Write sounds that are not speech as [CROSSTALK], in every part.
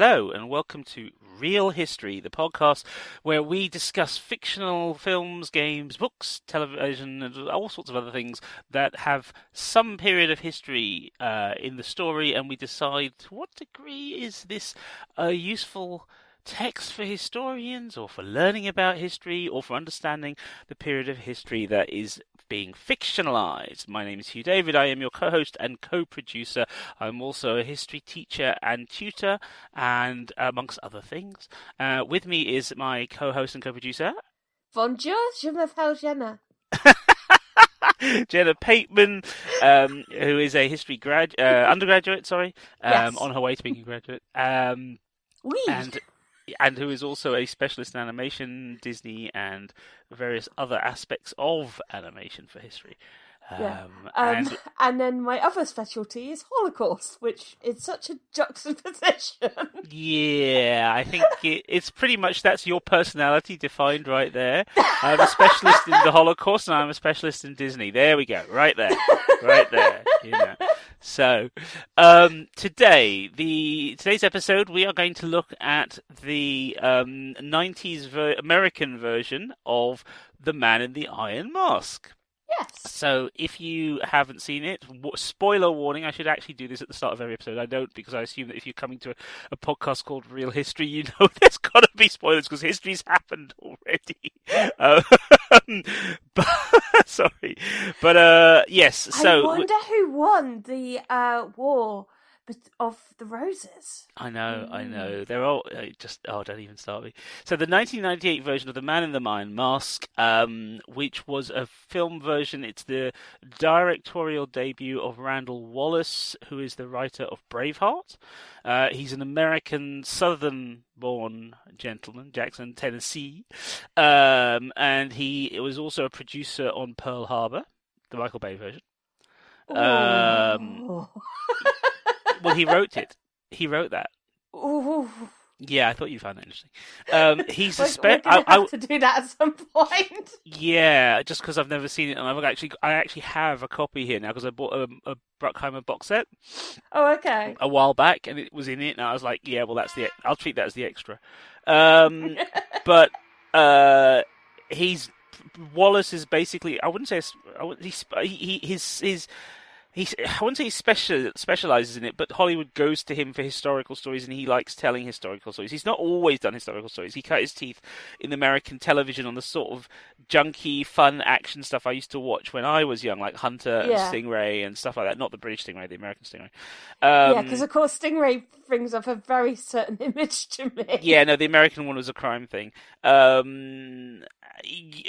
Hello, and welcome to Real History, the podcast where we discuss fictional films, games, books, television, and all sorts of other things that have some period of history uh, in the story, and we decide to what degree is this a useful text for historians or for learning about history or for understanding the period of history that is being fictionalized. My name is Hugh David. I am your co host and co producer. I'm also a history teacher and tutor, and amongst other things. Uh, with me is my co host and co producer. Bonjour, je m'appelle Jenna. [LAUGHS] Jenna Pateman, um, who is a history grad uh, undergraduate, sorry, um, Yes. on her way to being a graduate, um, Oui. and and who is also a specialist in animation, Disney, and various other aspects of animation for history. Yeah. Um, Um, and [LAUGHS] and then my other specialty is Holocaust, which is such a juxtaposition. [LAUGHS] Yeah, I think it, it's pretty much that's your personality defined right there. I'm a specialist in the Holocaust, and I'm a specialist in Disney. There we go, right there, right there. You know. So, um, today, the today's episode, we are going to look at the um, '90s ver- American version of The Man in the Iron Mask. Yes. So, if you haven't seen it, spoiler warning. I should actually do this at the start of every episode. I don't because I assume that if you're coming to a, a podcast called Real History, you [LAUGHS] know there's got to be spoilers because history's happened already. [LAUGHS] Um, [LAUGHS] but, sorry, but uh, yes. So I wonder who won the uh, war of the roses. I know, I Mm. know. They're all uh, just oh, don't even start me. So the 1998 version of The Man in the Iron Mask, um, which was a film version, it's the directorial debut of Randall Wallace, who is the writer of Braveheart. Uh, he's an American Southern-born gentleman, Jackson, Tennessee, um, and he was also a producer on Pearl Harbor, the Michael Bay version. Um. [LAUGHS] Well, he wrote it. He wrote that. Ooh. Yeah, I thought you found that interesting. Um, he's a We're, we're gonna I, have to do that at some point. yeah, just because I've never seen it, and I've actually, I actually have a copy here now because I bought a, a Bruckheimer box set Oh, okay. a while back, and it was in it, and I was like, yeah, well, that's the, I'll treat that as the extra. Um, [LAUGHS] but uh, he's Wallace is basically, I wouldn't say, I he, he, his, his. He's, I wouldn't say he special, specializes in it, but Hollywood goes to him for historical stories, and he likes telling historical stories. He's not always done historical stories. He cut his teeth in American television on the sort of junky, fun action stuff I used to watch when I was young, like Hunter and Stingray and stuff like that. Not the British Stingray, the American Stingray. yeah, Um, because of course Stingray brings up a very certain [LAUGHS] image to me. yeah, no, the American one was a crime thing. Um,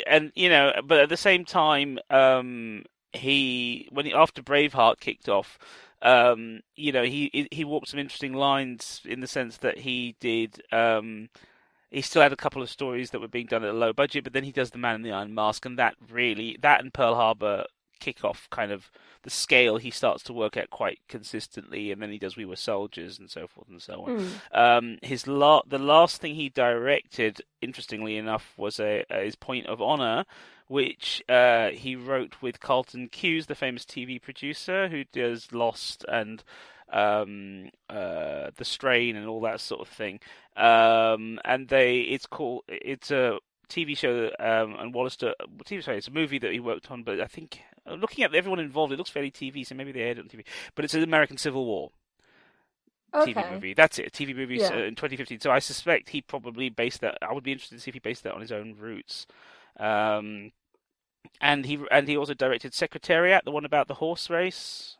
and you know, but at the same time, um, he when he, after Braveheart kicked off, um, you know, he he walked some interesting lines in the sense that he did. Um, he still had a couple of stories that were being done at a low budget, but then he does the Man in the Iron Mask, and that really that and Pearl Harbor kick off kind of the scale he starts to work at quite consistently, and then he does We Were Soldiers and so forth and so on. Mm. Um, his la- the last thing he directed, interestingly enough, was a, a his Point of Honor, which uh, he wrote with Carlton Cuse, the famous TV producer who does Lost and um, uh, The Strain and all that sort of thing. Um, and they, it's called, it's a TV show, um, and Wallace, uh, TV sorry, it's a movie that he worked on, but I think uh, looking at everyone involved, it looks fairly TV, so maybe they aired it on TV. But it's an American Civil War. Okay. TV movie. That's it. TV movie Yeah. uh, in 2015. So I suspect he probably based that. I would be interested to see if he based that on his own roots. Um, and he and he also directed Secretariat, the one about the horse race.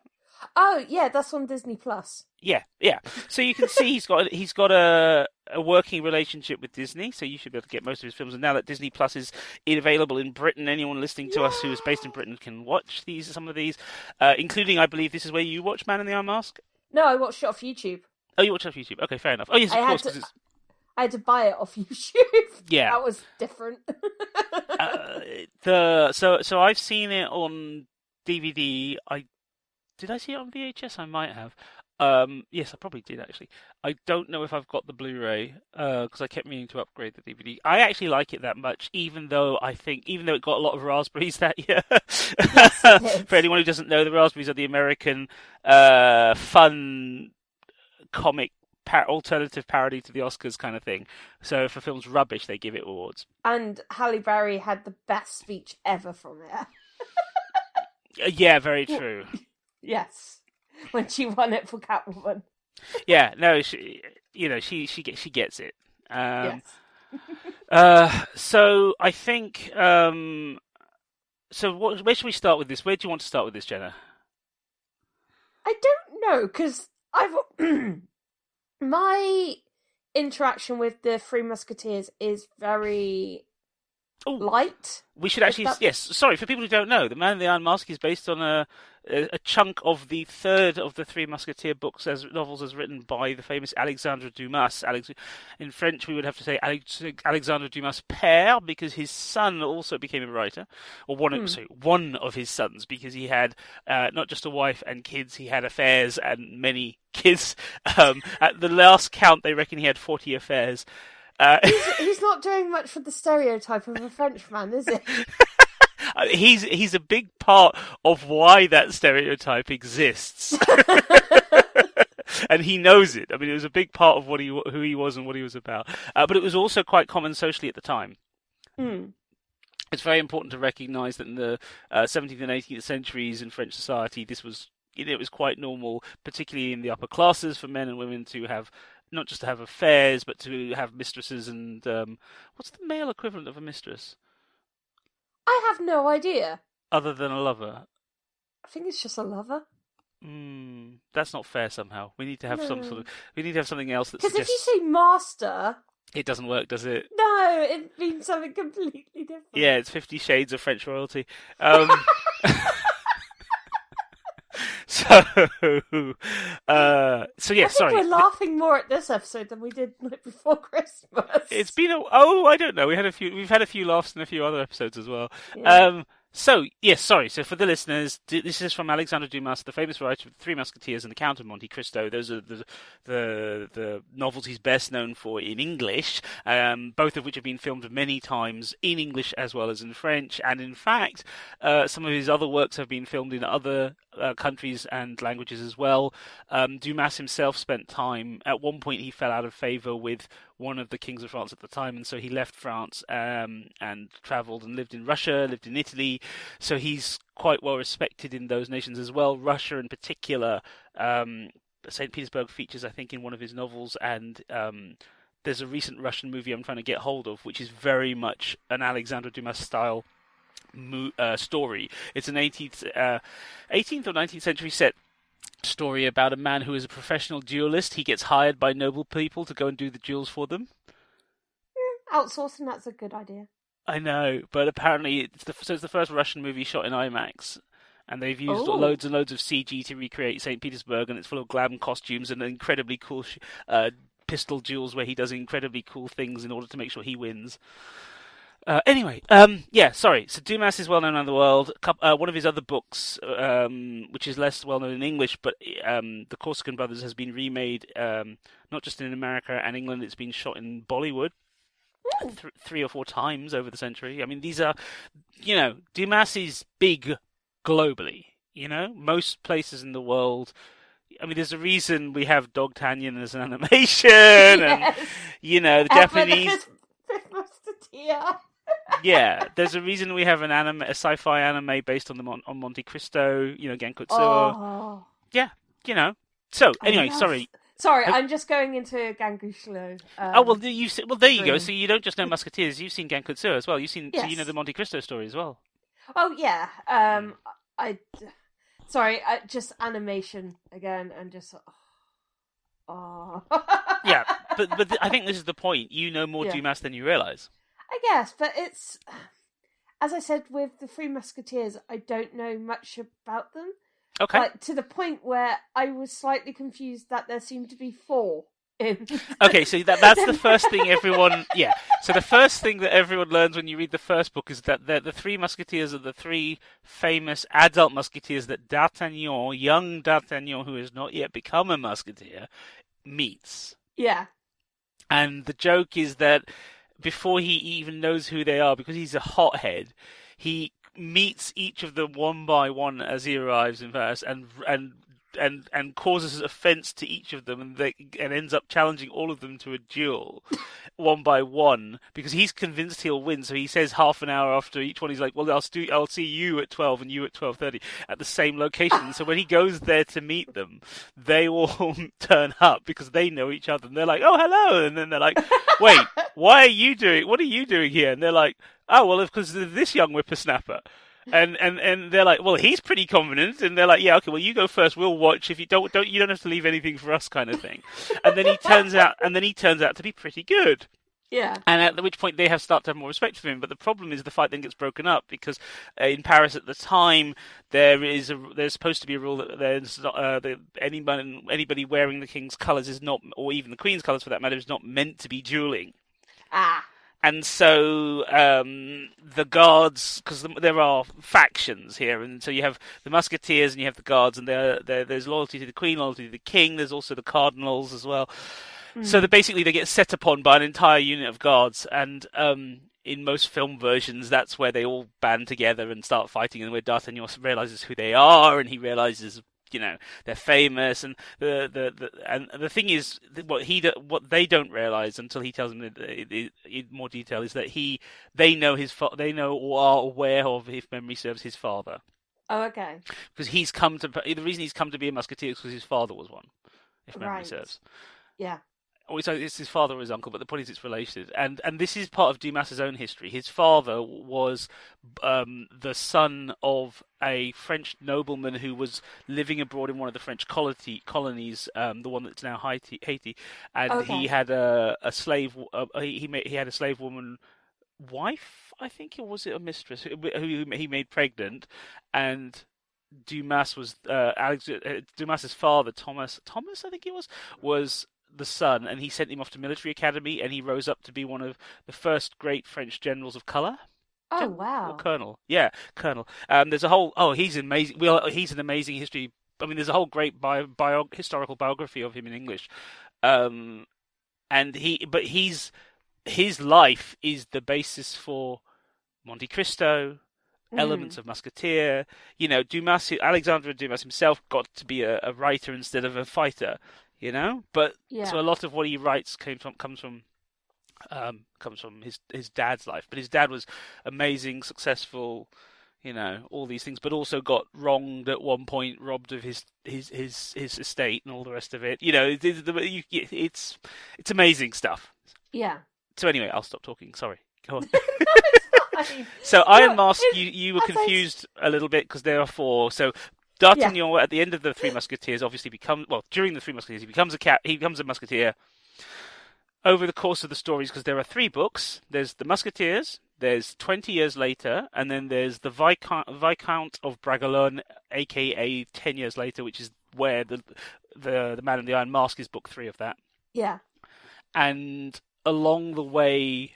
Oh, yeah, that's on Disney Plus. Yeah, yeah. So you can see he's got [LAUGHS] he's got a a working relationship with Disney. So you should be able to get most of his films. And now that Disney Plus is available in Britain, anyone listening to us who is based in Britain can watch these some of these, uh, including I believe this is where you watch Man in the Iron Mask. No, I watched it off YouTube. Oh, you watch it off YouTube. Okay, fair enough. Oh yes, of had course. to- I had to buy it off [LAUGHS] YouTube. Yeah. That was different. uh, [LAUGHS] the so so I've seen it on DVD. I did I see it on VHS? I might have. Um, yes, I probably did actually. I don't know if I've got the Blu-ray because I kept meaning to upgrade the DVD. I actually like it that much, even though I think, even though it got a lot of raspberries [LAUGHS] that year. For anyone who doesn't know, the raspberries are the American uh, fun comic par- alternative parody to the Oscars kind of thing. So if a film's rubbish, they give it awards. And Halle Berry had the best speech ever from it. Uh, yeah, very [LAUGHS] true. yes, when she won it for Catwoman. yeah, no, she, you know, she she gets she gets it. Um, yes. [LAUGHS] uh, so I think. Um, so what, where should we start with this? Where do you want to start with this, Jenna? I don't know because I've [CLEARS THROAT] my interaction with the Three Musketeers is very Oh. light. We should actually, that- yes. Sorry for people who don't know, the Man in the Iron Mask is based on a a, chunk of the third of the Three Musketeer books as novels as written by the famous Alexandre Dumas. Alex, in French, we would have to say Alex, Alexandre Dumas père because his son also became a writer, or one of Hmm. sorry, one of his sons because he had uh, not just a wife and kids, he had affairs and many [LAUGHS] kids. Um, at the last count, they reckon he had forty affairs. Uh, He's [LAUGHS] not doing much for the stereotype of a Frenchman, is he? [LAUGHS] Uh, he's he's a big part of why that stereotype exists, [LAUGHS] and he knows it. I mean, it was a big part of what he who he was and what he was about. Uh, but it was also quite common socially at the time. Hmm. It's very important to recognise that in the uh, 17th and 18th centuries in French society, this was you know, it was quite normal, particularly in the upper classes, for men and women to have not just to have affairs, but to have mistresses and um, what's the male equivalent of a mistress I have no idea. other than a lover? I think it's just a lover. Mm, that's not fair. Somehow we need to have some sort of we need to have something else that Because if you say master, it doesn't work, does it? no, it means something completely different. Yeah, it's Fifty Shades of French royalty. Um, [LAUGHS] so, [LAUGHS] uh, so yeah, I think sorry. we're laughing more at this episode than we did [LAUGHS] like, before Christmas. It's been a oh, I don't know. We had a few. We've had a few laughs in a few other episodes as well. Yeah. Um, so yes, sorry. So for the listeners, this is from Alexander Dumas, the famous writer of Three Musketeers and the Count of Monte Cristo. Those are the the, the novels he's best known for in English, um, both of which have been filmed many times in English as well as in French. And in fact, uh, some of his other works have been filmed in other uh, countries and languages as well. Um, Dumas himself spent time. At one point, he fell out of favor with one of the kings of France at the time, and so he left France um, and travelled and lived in Russia, lived in Italy. So he's quite well respected in those nations as well. Russia, in particular, um, Saint Petersburg features, I think, in one of his novels, and um, there's a recent Russian movie I'm trying to get hold of, which is very much an Alexandre Dumas style uh, story. It's an 18th, uh, 18th or 19th century set story about a man who is a professional duelist. He gets hired by noble people to go and do the duels for them. Outsourcing, that's a good idea. I know, but apparently it's the so it's the first Russian movie shot in IMAX, and they've used Oh. loads and loads of CG to recreate Saint Petersburg, and it's full of glam costumes and incredibly cool sh- uh, pistol duels where he does incredibly cool things in order to make sure he wins. Uh, anyway, um, yeah, sorry. So Dumas is well known around the world. Uh, one of his other books, um, which is less well known in English, but um, The Corsican Brothers has been remade um, not just in America and England. It's been shot in Bollywood th- three or four times over the century. I mean, these are, you know, Dumas is big globally. You know, most places in the world. I mean, there's a reason we have Dog Dogtanian as an animation, [LAUGHS] and you know, the Ever Japanese. the fifth, fifth musketeer. Yeah, there's a reason we have an anime, a sci-fi anime based on the Mon- on Monte Cristo. You know, Gankutsuou. Oh. Yeah, you know. So anyway, love- sorry. Sorry, I'm just going into Gangushlo. Um, oh well, you well there you go. So you don't just know Musketeers, you've seen Gankutsuou as well. You've seen so you know the Monte Cristo story as well. Oh yeah. Um, I. Sorry, I, just animation again, and just. Oh. Yeah, but but th- [LAUGHS] I think this is the point. You know more Yeah. Dumas than you realize. I guess, but it's. As I said with the Three Musketeers, I don't know much about them. Okay. Like to the point where I was slightly confused that there seemed to be four in. [LAUGHS] Okay, so that that's the first thing [LAUGHS] everyone. Yeah. So the first thing that everyone learns when you read the first book is that the, the three musketeers are the three famous adult musketeers that D'Artagnan, young D'Artagnan, who has not yet become a musketeer, meets. yeah. And the joke is that before he even knows who they are, because he's a hothead, he meets each of them one by one as he arrives in Paris and and and and causes offence to each of them, and they, and ends up challenging all of them to a duel, [LAUGHS] one by one, because he's convinced he'll win. So he says half an hour after each one, he's like, "Well, I'll do, I'll see you at twelve and you at twelve thirty at the same location." so when he goes there to meet them, they all [LAUGHS] turn up because they know each other, and they're like, "Oh, hello," and then they're like, "Wait, [LAUGHS] why are you doing? What are you doing here?" And they're like, "Oh, well, because this young whippersnapper." And and and they're like, well, he's pretty confident, and they're like, yeah, okay, well, you go first, we'll watch. If you don't, don't you don't have to leave anything for us, kind of thing. and then he turns out, and then he turns out to be pretty good. Yeah. And at which point they have started to have more respect for him. But the problem is the fight then gets broken up because uh, in Paris at the time there is a, there's supposed to be a rule that there's not, uh, that anybody anybody wearing the king's colours is not, or even the queen's colours for that matter, is not meant to be dueling. Ah. And so um, the guards, because there are factions here, and so you have the musketeers and you have the guards, and there there's loyalty to the queen, loyalty to the king. There's also the cardinals as well. Mm. So basically they get set upon by an entire unit of guards, and um, in most film versions, that's where they all band together and start fighting, and where D'Artagnan realizes who they are, and he realizes you know they're famous and the the, the and the thing is what he what they don't realize until he tells them uh, in, in more detail is that he they know his they know or are aware of if memory serves his father. Oh, okay. Because he's come to the reason he's come to be a musketeer is because his father was one, if memory right. serves. Yeah so it's his father or his uncle, but the point is it's related. And and this is part of Dumas's own history. His father was um, the son of a French nobleman who was living abroad in one of the French colony, colonies, um, the one that's now Haiti, Haiti and okay. he had a, a slave. Uh, he he, made, he had a slave woman wife, I think, or was it a mistress who, who he made pregnant, and Dumas was uh, Alex, uh, Dumas's father, Thomas. Thomas, I think he was, was the son, and he sent him off to military academy, and he rose up to be one of the first great French generals of color. Oh wow! Colonel, yeah, colonel. Um, there's a whole. Oh, he's amazing. Well, he's an amazing history. I mean, there's a whole great bio, bio historical biography of him in English. Um, and he, but he's his life is the basis for Monte Cristo, mm. elements of Musketeer. You know, Dumas, Alexandre Dumas himself got to be a, a writer instead of a fighter you know. But yeah. so a lot of what he writes came from comes from um, comes from his his dad's life. But his dad was amazing, successful, you know, all these things. But also got wronged at one point, robbed of his his his, his estate and all the rest of it. You know, it's it's it's amazing stuff. Yeah. So anyway, I'll stop talking. Sorry. Go on. [LAUGHS] no, [LAUGHS] so Iron Mask, you you were confused a little bit because there are four. So D'Artagnan yeah. at the end of the Three Musketeers obviously becomes well during the Three Musketeers he becomes a cat he becomes a musketeer. Over the course of the stories, because there are three books, there's the Musketeers, there's Twenty Years Later, and then there's the Viscount, Viscount of Bragelonne, aka Ten Years Later, which is where the the the Man in the Iron Mask is book three of that. Yeah. And along the way,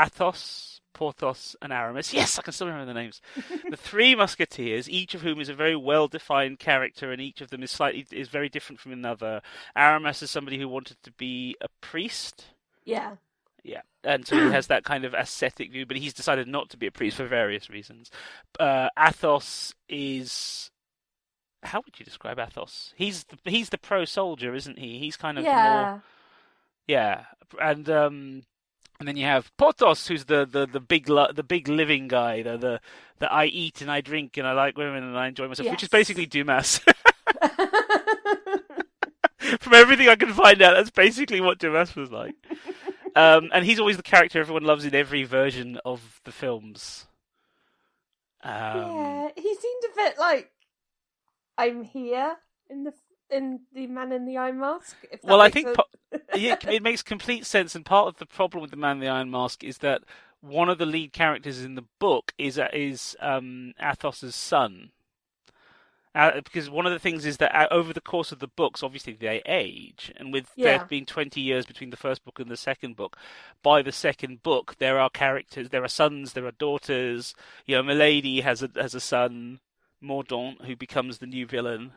Athos, Porthos, and Aramis. Yes, I can still remember the names. [LAUGHS] the three musketeers, each of whom is a very well-defined character, and each of them is slightly is very different from another. Aramis is somebody who wanted to be a priest. Yeah. Yeah, and so he has that kind of ascetic view, but he's decided not to be a priest for various reasons. Uh, Athos is how would you describe Athos? He's the, he's the pro soldier, isn't he? He's kind of yeah. more yeah, and um, and then you have Porthos, who's the, the, the big the big living guy, the, the the I eat and I drink and I like women and I enjoy myself, yes. which is basically Dumas. [LAUGHS] From everything I can find out, that's basically what Dumas was like. Um, and he's always the character everyone loves in every version of the films. Um, yeah, he seemed a bit like I'm here in the in the Man in the Iron Mask. well, I think a... po- [LAUGHS] yeah, it makes complete sense, and part of the problem with the Man in the Iron Mask is that one of the lead characters in the book is uh, is um, Athos's son. Uh, because one of the things is that uh, over the course of the books, obviously they age, and with yeah. there being twenty years between the first book and the second book, by the second book there are characters, there are sons, there are daughters. You know, Milady has a has a son, Mordaunt, who becomes the new villain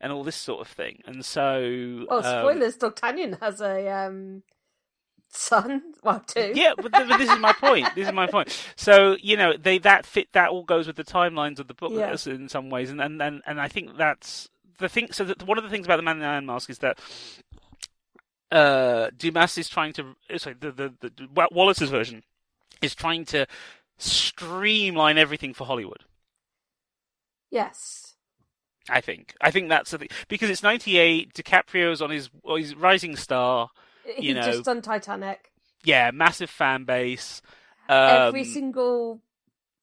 and all this sort of thing. And so, well, um, spoilers: um, D'Artagnan has a um, son, [LAUGHS] well, two. Yeah, but, but, this is my point. This is my point. So you know, they that fit that all goes with the timelines of the book yeah. in some ways, and and and, and I think that's the thing. So that one of the things about the Man in the Iron Mask is that uh, Dumas is trying to. Sorry, the, the the Wallace's version is trying to streamline everything for Hollywood. Yes. I think. I think that's the thing because it's '98. DiCaprio's on his his rising star. He You know. just done Titanic. Yeah, massive fan base. Every Um, single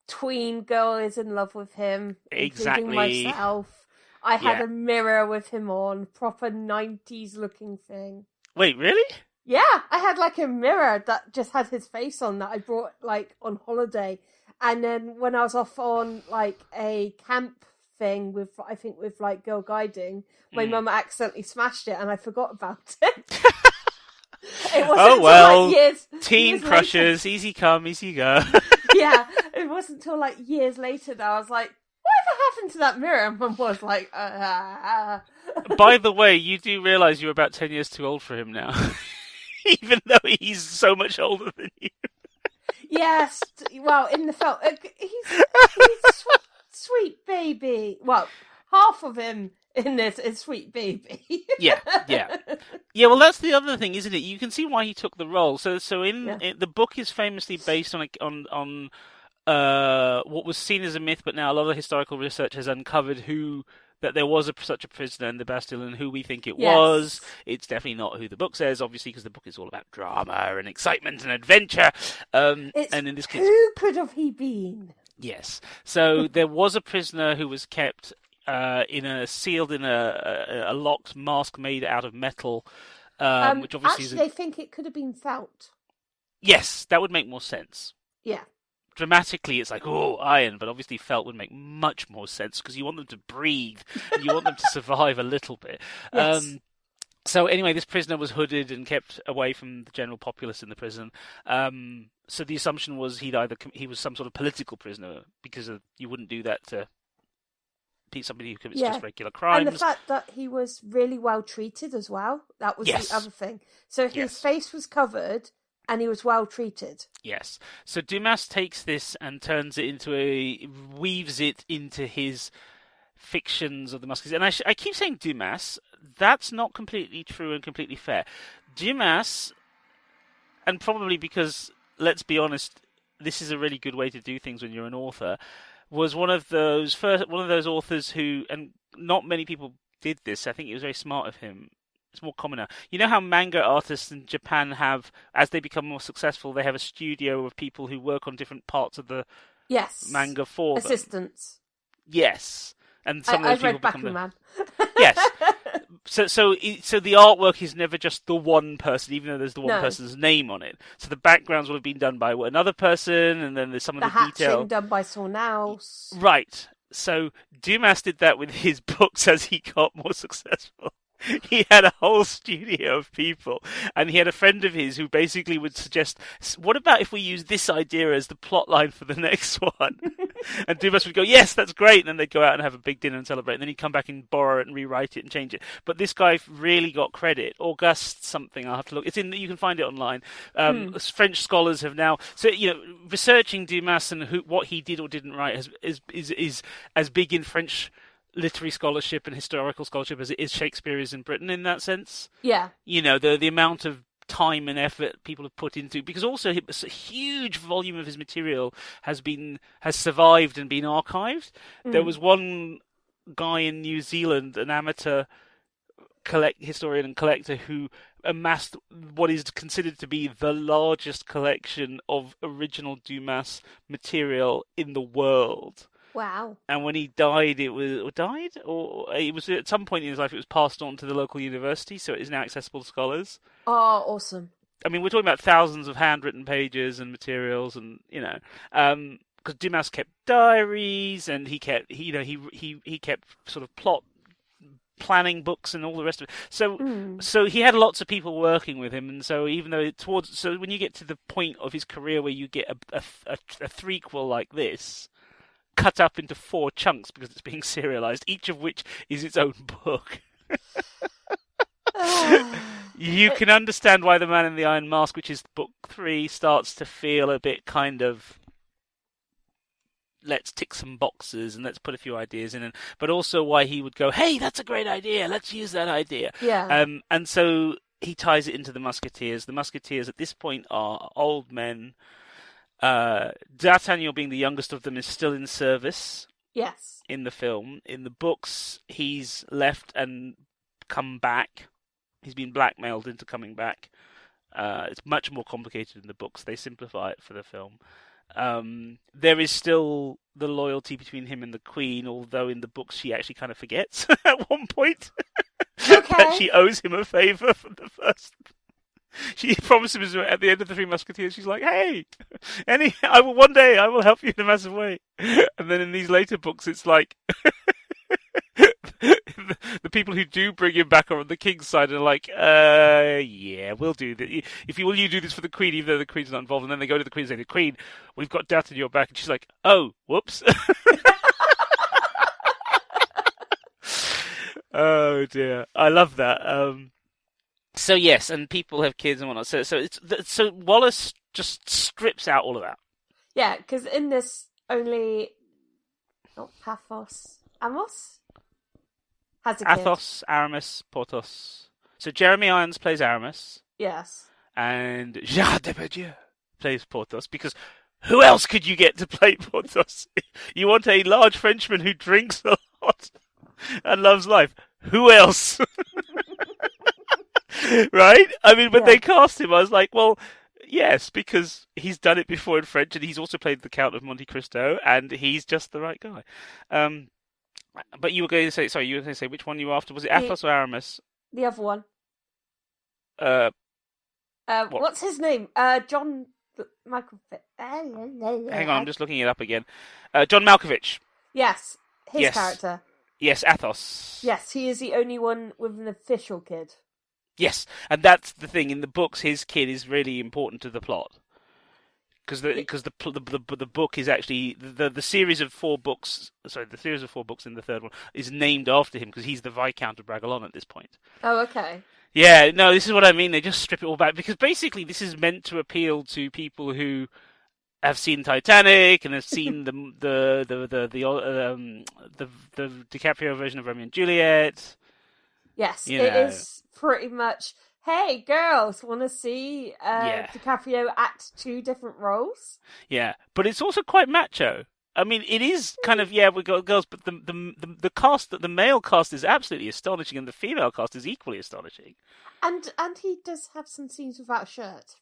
tween girl is in love with him, Exactly. including myself. I had Yeah. a mirror with him on, proper nineties looking thing. Wait, really? Yeah, I had like a mirror that just had his face on that I brought like on holiday. And then when I was off on like a camp thing with I think with like girl guiding, my Mm. mum accidentally smashed it and I forgot about it. [LAUGHS] it wasn't Oh, until, well, like, years, Teen years later- crushes, easy come, easy go. [LAUGHS] yeah, [LAUGHS] it wasn't until like years later that I was like, whatever happened to that mirror? And mum was like, uh, By the way, you do realise you're about ten years too old for him now, even though he's so much older than you. yes. Well, in the film, uh, he's he's sweet, baby. Well, half of him in this is sweet baby. Yeah, yeah. [LAUGHS] Yeah, well, that's the other thing, isn't it? You can see why he took the role. So, so in, Yeah. in the book is famously based on a, on on uh, what was seen as a myth, but now a lot of historical research has uncovered who that there was a, such a prisoner in the Bastille and who we think it Yes. was. It's definitely not who the book says, obviously, because the book is all about drama and excitement and adventure. Um, and in this case, who could have he been? Yes. So [LAUGHS] there was a prisoner who was kept uh, in a sealed in a, a, a locked mask made out of metal, um, Um, which obviously actually, is a... think it could have been felt. yes, that would make more sense. Yeah. Dramatically, it's like oh iron, but obviously felt would make much more sense because you want them to breathe, and you want them to [LAUGHS] survive a little bit. Yes. Um, so anyway, this prisoner was hooded and kept away from the general populace in the prison. Um, so the assumption was he'd either com- he was some sort of political prisoner because of, you wouldn't do that to somebody who commits Yeah. just regular crimes. And the fact that he was really well treated as well. That was Yes. the other thing. So his Yes. face was covered and he was well treated. Yes. So Dumas takes this and turns it into a weaves it into his fictions of the Musketeers. And I, sh- I keep saying Dumas. That's not completely true and completely fair. Dumas, and probably because let's be honest, this is a really good way to do things when you're an author. Was one of those first one of those authors who, and not many people did this. I think it was very smart of him. It's more common now. You know how manga artists in Japan have, as they become more successful, they have a studio of people who work on different parts of the Yes. manga for them. Yes, and some I, of those I've people read become the-. Yes. [LAUGHS] So, so, so the artwork is never just the one person, even though there's the one No. person's name on it. So the backgrounds will have been done by another person, and then there's some of the the, detail. done by someone else. Right. So Dumas did that with his [LAUGHS] books as he got more successful. [LAUGHS] He had a whole studio of people, and he had a friend of his who basically would suggest, "What about if we use this idea as the plot line for the [LAUGHS] next one?" [LAUGHS] and Dumas would go, "Yes, that's great." And then they'd go out and have a big dinner and celebrate. And then he'd come back and borrow it and rewrite it and change it. But this guy really got credit. August something. I'll have to look. It's in. You can find it online. Um, French scholars have now. So you know, researching Dumas and who, what he did or didn't write has, is is is as big in French literary scholarship and historical scholarship as it is Shakespeare is in Britain in that sense. Yeah. You know, the the amount of time and effort people have put into because also a huge volume of his material has been has survived and been archived. There Mm. was one guy in New Zealand, an amateur collect historian and collector who amassed what is considered to be the largest collection of original Dumas material in the world Wow. and when he died, it was or died, or it was at some point in his life, it was passed on to the local university, so it is now accessible to scholars. Oh, awesome. I mean, we're talking about thousands of handwritten pages and materials, and you know, because Dumas kept diaries, and he kept, he, you know, he he he kept sort of plot planning books and all the rest of it. So Mm. so he had lots of people working with him, and so even though towards so when you get to the point of his career where you get a a, a, a threequel like this, cut up into four chunks because it's being [LAUGHS] serialized, each of which is its own book. [SIGHS] You can understand why the Man in the Iron Mask, which is book three, starts to feel a bit kind of let's tick some boxes and let's put a few ideas in, and but also why he would go, hey, that's a great idea, let's use that idea. Yeah. Um, and so he ties it into the Musketeers. The Musketeers at this point are old men. Uh, D'Artagnan, being the youngest of them, is still in service yes. in the film. In the books, he's left and come back. He's been blackmailed into coming back. Uh, it's much more complicated in the books. They simplify it for the film. Um, there is still the loyalty between him and the Queen, although in the books she actually kind of forgets [LAUGHS] at one point [LAUGHS] that she owes him a favour from the first. [LAUGHS] She promises him at the end of the Three Musketeers. She's like, "Hey, [LAUGHS] any, I will one day I will help you in a massive way." [LAUGHS] And then in these later books, it's like the, the people who do bring him back are on the king's side and are like, "Uh, yeah, we'll do that. If you will, you do this for the queen, even though the queen's not involved." And then they go to the queen and say, "The queen, we've got doubt in your back," and she's like, "Oh, whoops." oh dear, I love that. Um, so yes, and people have kids and whatnot. So so it's so Wallace just strips out all of that. Yeah, because in this only not Paphos, Amos has a kid. Athos, Aramis, Porthos. So Jeremy Irons plays Aramis, Yes. and Gérard Depardieu plays Porthos because who else could you get to play [LAUGHS] Porthos? you want a large Frenchman who drinks a lot and loves life. Who else? [LAUGHS] [LAUGHS] right? I mean, when Yeah. they cast him, I was like, well, yes, because he's done it before in French, and he's also played the Count of Monte Cristo, and he's just the right guy. Um, but you were going to say, sorry, you were going to say which one you were after? Was it The- Athos or Aramis? The other one. Uh, Uh, What? what's his name? Uh, John Michael. Hang on, I'm just looking it up again. Uh, John Malkovich. Yes, his Yes. character. Yes, Athos. Yes, he is the only one with an official kid. Yes, and that's the thing. In the books, his kid is really important to the plot because the because the, the the the book is actually the the series of four books. Sorry, the series of four books in the third one is named after him because he's the Viscount of Bragelonne at this point. Oh, okay. Yeah, no, this is what I mean. They just strip it all back because basically this is meant to appeal to people who have seen Titanic and have seen [LAUGHS] the the the the the um, the, the DiCaprio version of Romeo and Juliet. Yes, You it know. is pretty much. Hey, girls, want to see uh, Yeah. DiCaprio act two different roles? Yeah, but it's also quite macho. I mean, it is kind of yeah, we got girls, but the the the, the cast, that the male cast is absolutely astonishing, and the female cast is equally astonishing. And and he does have some scenes without a shirt.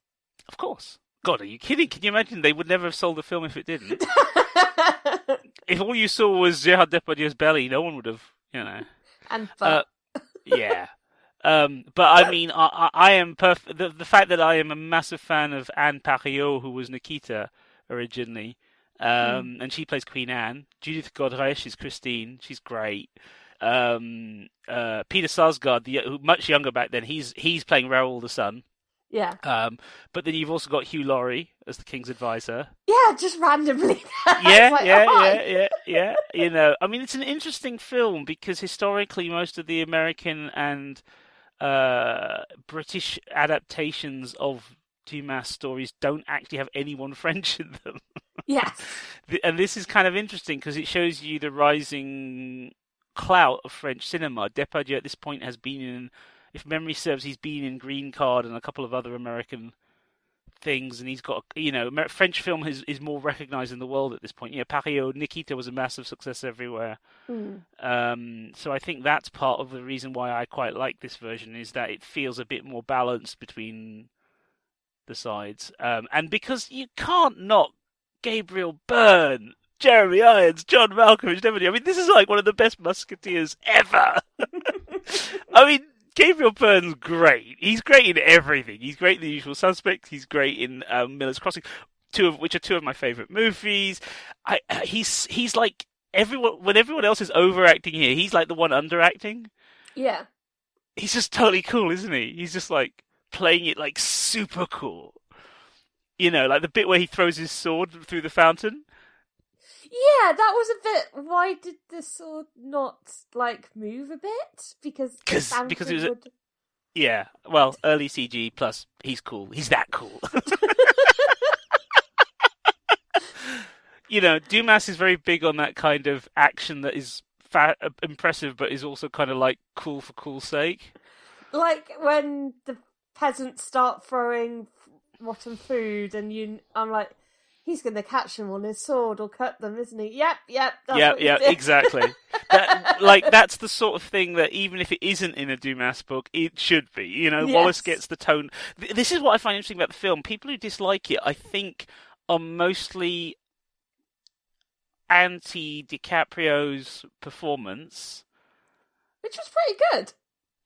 Of course. God, are you kidding? Can you imagine? They would never have sold the film if it didn't. [LAUGHS] if all you saw was Gerard Depardieu's belly, no one would have, you know. and Uh, yeah. Um, but I mean, I, I, I am perf- the, the fact that I am a massive fan of Anne Parillaud, who was Nikita originally, um, and she plays Queen Anne. Judith Godrèche is Christine. She's great. Um, uh, Peter Sarsgaard, the who much younger back then, he's he's playing Raoul the son. yeah, Um, but then you've also got Hugh Laurie as the king's advisor. yeah, just randomly. [LAUGHS] yeah, like, yeah, oh, yeah, yeah, yeah. You know, I mean, it's an interesting film because historically, most of the American and uh, British adaptations of Dumas stories don't actually have anyone French in them. [LAUGHS] Yes, and this is kind of interesting because it shows you the rising clout of French cinema. Depardieu at this point has been in, if memory serves, he's been in Green Card and a couple of other American things, and he's got you know French film is is more recognised in the world at this point. You know, Parillaud Nikita was a massive success everywhere. Mm. Um, so I think that's part of the reason why I quite like this version is that it feels a bit more balanced between the sides, um, and because you can't knock Gabriel Byrne, Jeremy Irons, John Malkovich, Devaney. I mean, this is like one of the best Musketeers ever. [LAUGHS] I mean. Gabriel Byrne's great. He's great in everything. He's great in The Usual Suspects. He's great in um, Miller's Crossing, two of which are two of my favorite movies. I, uh, he's he's like everyone when everyone else is overacting here, he's like the one underacting. yeah, He's just totally cool, isn't he? He's just like playing it like super cool. You know, like the bit where he throws his sword through the fountain. Yeah. That was a bit. Why did the sword not like move a bit? Because Sanford because it was would... Yeah, well, early CG plus he's cool. He's that cool. [LAUGHS] you know, Dumas is very big on that kind of action that is fa- uh, impressive, but is also kind of like cool for cool's sake. Like when the peasants start throwing rotten food, and you, I'm like, he's going to catch them on his sword or cut them, isn't he? Yep, yep. That's yeah, what he yeah, exactly. [LAUGHS] that, like that's the sort of thing that even if it isn't in a Dumas book, it should be. You know, Wallace gets the tone. This is what I find interesting about the film. People who dislike it, I think, are mostly anti DiCaprio's performance. Which was pretty good.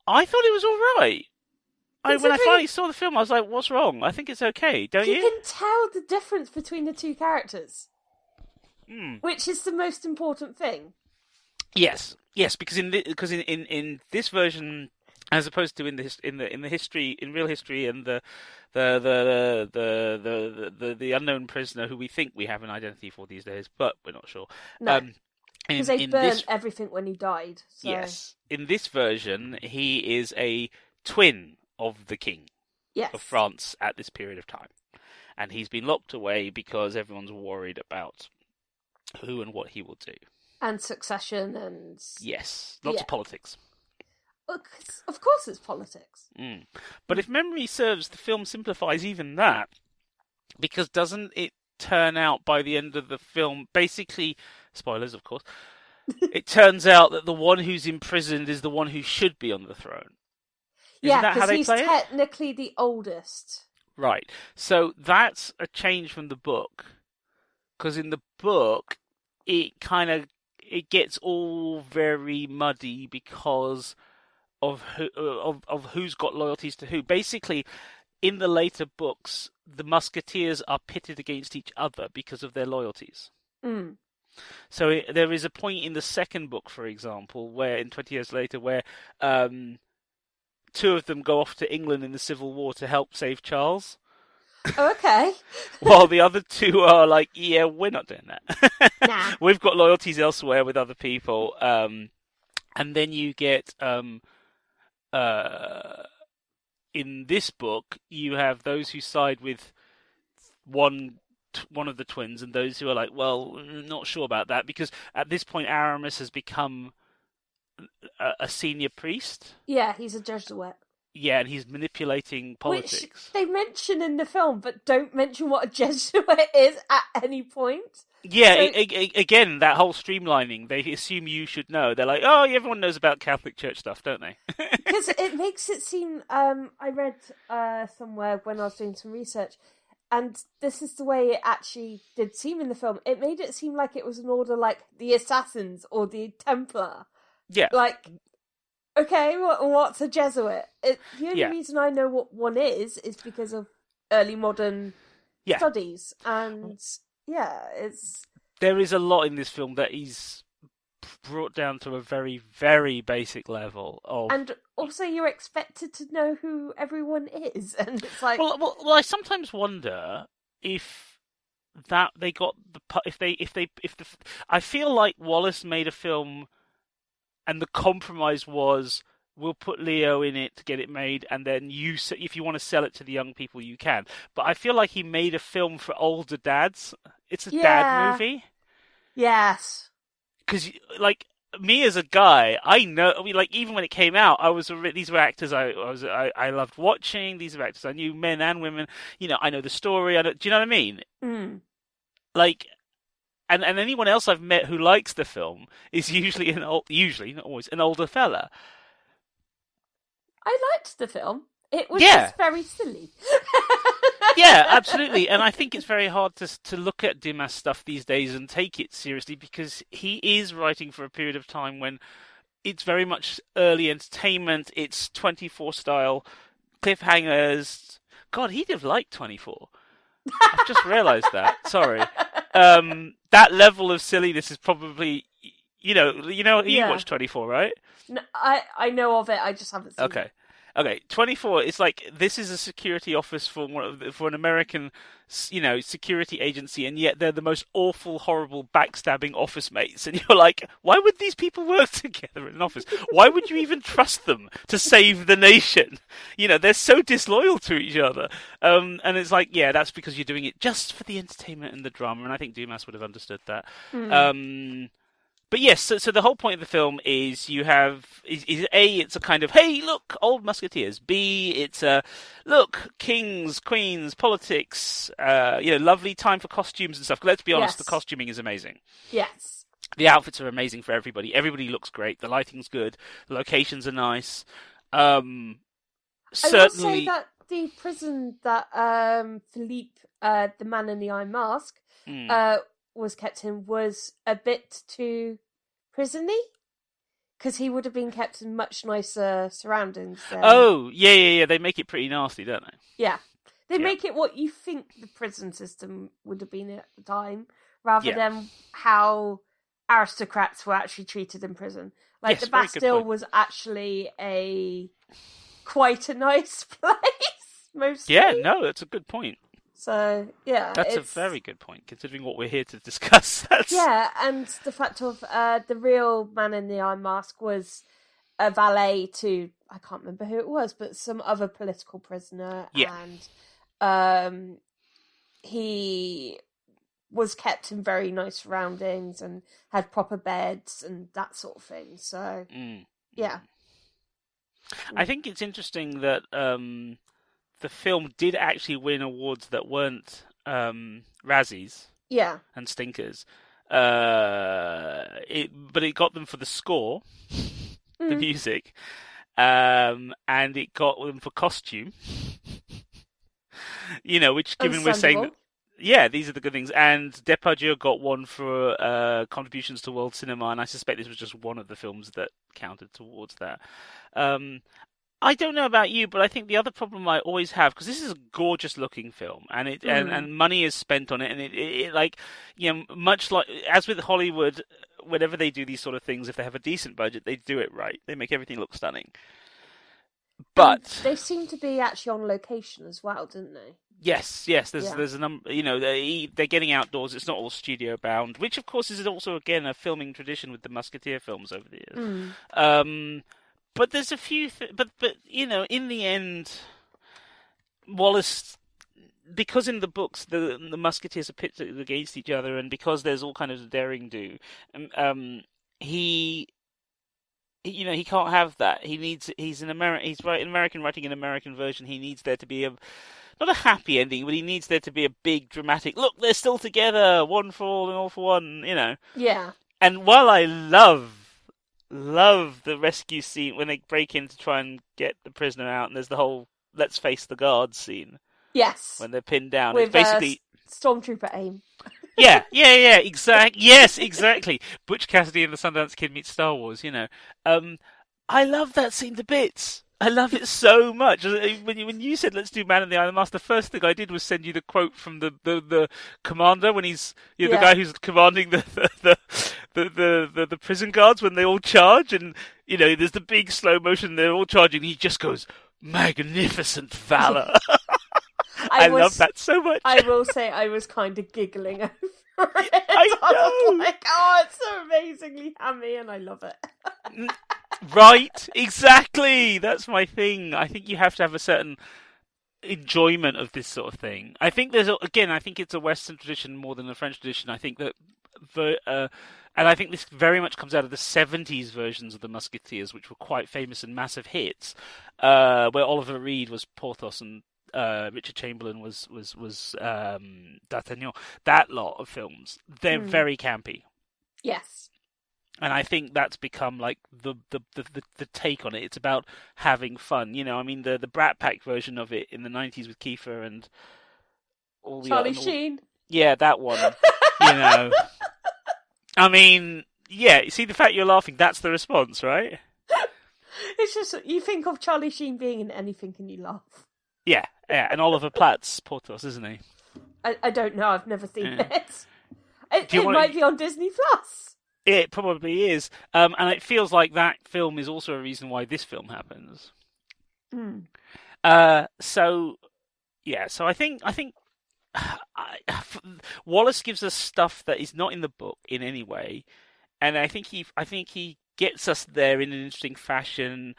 I thought it was all right. I, when I finally saw the film, I was like, "What's wrong?" I think it's okay, don't you you? can tell the difference between the two characters, Hmm. which is the most important thing. Yes, yes, because in because in, in, in this version, as opposed to in the in the in the history in real history and the the the the the the, the, the unknown prisoner who we think we have an identity for these days, but we're not sure. No, um, because they burned this everything when he died. So. yes, in this version, he is a twin of the king yes. of France at this period of time, and he's been locked away because everyone's worried about who and what he will do. and succession and Yes, lots Yeah. of politics. Of course it's politics. Mm. But if memory serves, the film simplifies even that because doesn't it turn out by the end of the film, basically, spoilers, of course, [LAUGHS] it turns out that the one who's imprisoned is the one who should be on the throne. Isn't yeah, because he's play it? technically the oldest. Right. So that's a change from the book. Because in the book, it kind of it gets all very muddy because of who uh, of of who's got loyalties to who. Basically, in the later books, the musketeers are pitted against each other because of their loyalties. Mm. So it, there is a point in the second book, for example, where in twenty years later, where um, two of them go off to England in the Civil War to help save Charles Oh, okay. [LAUGHS] while the other two are like, yeah, we're not doing that. [LAUGHS] Nah. We've got loyalties elsewhere with other people. Um, and then you get um, uh, in this book, you have those who side with one t- one of the twins, and those who are like, well, not sure about that, because at this point, Aramis has become a senior priest. Yeah, he's a Jesuit. Yeah, and he's manipulating politics. Which they mention in the film, but don't mention what a [LAUGHS] Jesuit is at any point. Yeah, So- a- a- again, that whole streamlining, they assume you should know. They're like, oh, everyone knows about Catholic Church stuff, don't they? [LAUGHS] Because it makes it seem. Um, I read uh, somewhere when I was doing some research, and this is the way it actually did seem in the film. It made it seem like it was an order like the Assassins or the Templar. Yeah. Like, okay, what, what's a Jesuit? It, the only Yeah. reason I know what one is is because of early modern Yeah. studies, and yeah, it's There is a lot in this film that is brought down to a very, very basic level of. and also you're expected to know who everyone is, [LAUGHS] and it's like, Well, well, well, I sometimes wonder if that they got the if they if they if the I feel like Wallace made a film, and the compromise was we'll put Leo in it to get it made, and then you if you want to sell it to the young people you can. But I feel like he made a film for older dads. It's a Yeah. dad movie yes, because like me as a guy, I know. I mean, like even when it came out, I was these were actors I, I was I, I loved watching. These are actors I knew, men and women. You know, I know the story. I know, do you know what I mean? mm. Like, and and anyone else I've met who likes the film is usually an old, usually not always an older fella. I liked the film. It was Yeah. just very silly. [LAUGHS] yeah, absolutely. And I [LAUGHS] think it's very hard to to look at Dumas stuff these days and take it seriously because he is writing for a period of time when it's very much early entertainment. It's 24 style cliffhangers. God, he'd have liked 24. I've just realised that. Sorry. Um, that level of silliness is probably, you know, you know, you Yeah. watch 24, right? No, I I know of it. I just haven't seen Okay. it. Okay, 24. It's like this is a security office for one of, for an American, you know, security agency, and yet they're the most awful, horrible, backstabbing office mates. And [LAUGHS] you're like, why would these people work [LAUGHS] together in an office? Why would you even trust them to save the nation? [LAUGHS] You know, they're so disloyal to each other. Um, and it's like, yeah, that's because you're doing it just for the entertainment and the drama. And I think Dumas would have understood that. Um, but yes, so, so the whole point of the film is you have is, is a it's a kind of hey look old musketeers. B it's a look kings queens politics. Uh, you know lovely time for costumes and stuff. Let's be honest, Yes. the costuming is amazing. Yes. The outfits are amazing for everybody. Everybody looks great. The lighting's good. The locations are nice. Um, I will say certainly, that the prison that um, Philippe, uh, the man in the iron mask, Mm. uh, was kept in was a bit too prisony. Because he would have been kept in much nicer surroundings. Than... oh yeah yeah yeah. They make it pretty nasty, don't they? Yeah. They Yeah. make it what you think the prison system would have been at the time, rather Yeah. than how aristocrats were actually treated in prison. Like Yes, the Bastille was actually a quite a nice [LAUGHS] place, mostly. Yeah, no, that's a good point. So yeah, That's a very good point, considering what we're here to discuss. [LAUGHS] That's yeah, and the fact of uh, the real man in the iron mask was a valet to I can't remember who it was, but some other political prisoner, Yeah. and um, he was kept in very nice surroundings and had proper beds and that sort of thing. So Mm. yeah, I think it's interesting that um, the film did actually win awards that weren't um, Razzies yeah, and Stinkers. Uh, it, but it got them for the score, [LAUGHS] the Mm. music, um, and it got them for costume. [LAUGHS] you know, which given we're saying yeah, these are the good things. And Depardieu got one for uh, contributions to world cinema, and I suspect this was just one of the films that counted towards that. Um, I don't know about you, but I think the other problem I always have because this is a gorgeous looking film, and it and, Mm. and money is spent on it, and it, it, it like you know much like as with Hollywood, whenever they do these sort of things, if they have a decent budget, they do it right. They make everything look stunning. And But they seem to be actually on location as well, didn't they? Yes, yes. There's Yeah. there's a number. You know, they they're getting outdoors. It's not all studio bound, which of course is also again a filming tradition with the Musketeer films over the years. Mm. Um, but there's a few. Th- but but you know, in the end, Wallace. Because in the books the the musketeers are pitted against each other, and because there's all kind of daring do, um, um, he, you know, he can't have that. He needs. He's an American. He's right, an American writing an American version. He needs there to be a not a happy ending, but he needs there to be a big dramatic look. They're still together, one for all and all for one. You know. Yeah, And while I love love the rescue scene when they break in to try and get the prisoner out, and there's the whole "let's face the guards" scene yes, when they're pinned down. with it's basically uh, stormtrooper aim. [LAUGHS] yeah, yeah, yeah, exactly. Yes, exactly. Butch Cassidy and the Sundance Kid meet Star Wars. You know, um, I love that scene to bits. I love it so much. Uh, When you, when you said let's do Man in the Iron Mask, the first thing I did was send you the quote from the, the, the commander when he's you know, the guy who's commanding [LAUGHS] the the, the the, the the prison guards when they all charge, and you know there's the big slow motion. They're all charging. He just goes magnificent valor. [LAUGHS] [LAUGHS] I, was, love that so much. I will say I was kind of giggling over it. I was know. like, oh, it's so amazingly hammy, and I love it. Right, exactly. That's my thing. I think you have to have a certain enjoyment of this sort of thing. I think there's a, again, I think it's a Western tradition more than a French tradition. I think that, uh, and I think this very much comes out of the '70s versions of the Musketeers, which were quite famous and massive hits, uh, where Oliver Reed was Porthos and. Uh, Richard Chamberlain was was was um, D'Artagnan. That lot of films, they're Hmm. very campy Yes. And I think that's become like the, the the, the the take on it. It's about having fun, you know. I mean, the the Brat Pack version of it in the '90s with Kiefer and all the Charlie all- Sheen. yeah, that one. you know, [LAUGHS] I mean, yeah. You see the fact you're laughing. That's the response, right? [LAUGHS] It's just you think of Charlie Sheen being in anything and you laugh. Yeah, yeah. And Oliver Platt's Porthos, isn't he? I, I don't know. I've never seen Yeah. it. [LAUGHS] It, it might be on Disney Plus. It probably is, um, and it feels like that film is also a reason why this film happens. Mm. Uh, so yeah, so I think I think [SIGHS] I, [SIGHS] Wallace gives us stuff that is not in the book in any way, and I think he I think he gets us there in an interesting fashion,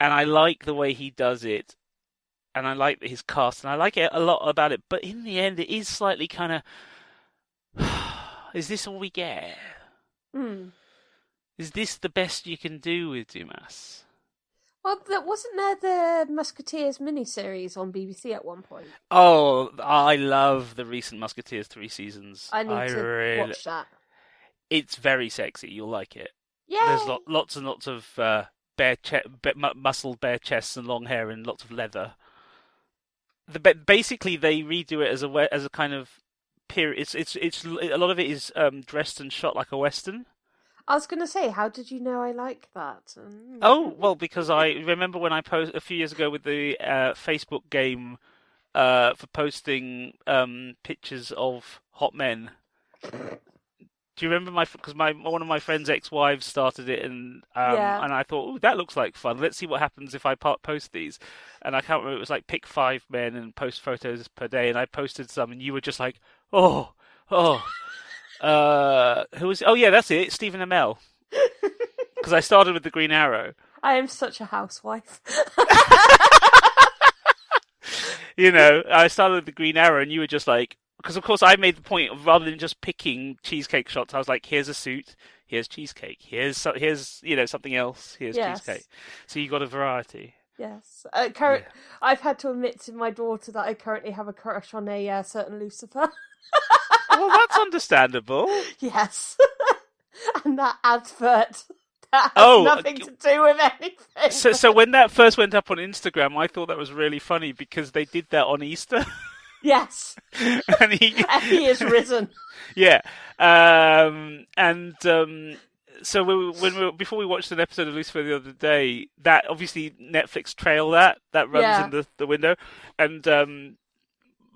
and I like the way he does it, and I like his cast, and I like it a lot about it. But in the end, it is slightly kind of, [SIGHS] is this all we get? Mm. Is this the best you can do with Dumas? Well, there, wasn't there the Musketeers miniseries on BBC at one point? Oh, I love the recent Musketeers three seasons. I need to really... watch that. It's very sexy. You'll like it. Yeah. There's lo- lots and lots of uh, bare, che- mu- muscled bare chests and long hair and lots of leather. The basically they redo it as a as a kind of period. It's it's it's a lot of it is um, dressed and shot like a western. I was going to say, how did you know I like that? Mm. Oh well, because I remember when I posted a few years ago with the uh, Facebook game uh, for posting um, pictures of hot men. Do you remember my? Because my one of my friend's ex-wives started it, and um, Yeah. and I thought, oh, that looks like fun. Let's see what happens if I post these. And I can't remember. It was like pick five men and post photos per day, and I posted some, and you were just like, oh, oh. [LAUGHS] Uh, who was? Oh yeah, that's it. Stephen Amell. [LAUGHS] Because I started with the Green Arrow. I am such a housewife. [LAUGHS] You know, I started with the Green Arrow, and you were just like, because of course I made the point of rather than just picking cheesecake shots, I was like, here's a suit, here's cheesecake, here's so, here's you know something else, here's Yes. cheesecake. So you got a variety. yes. Uh, current, I've had to admit to my daughter that I currently have a crush on a uh, certain Lucifer. [LAUGHS] well, that's understandable. [LAUGHS] yes. [LAUGHS] and that advert that has Oh, nothing to do with anything. So, so when that first went up on Instagram, I thought that was really funny because they did that on Easter, yes. [LAUGHS] and he, [LAUGHS] And he is risen. yeah, um, and um, so we, when we, before we watched an episode of Lucifer the other day, that obviously Netflix trail that that runs Yeah. in the, the window, and um,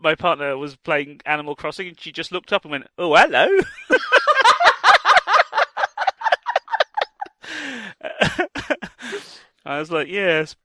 my partner was playing Animal Crossing, and she just looked up and went, "Oh, hello." [LAUGHS] I was like, "Yes."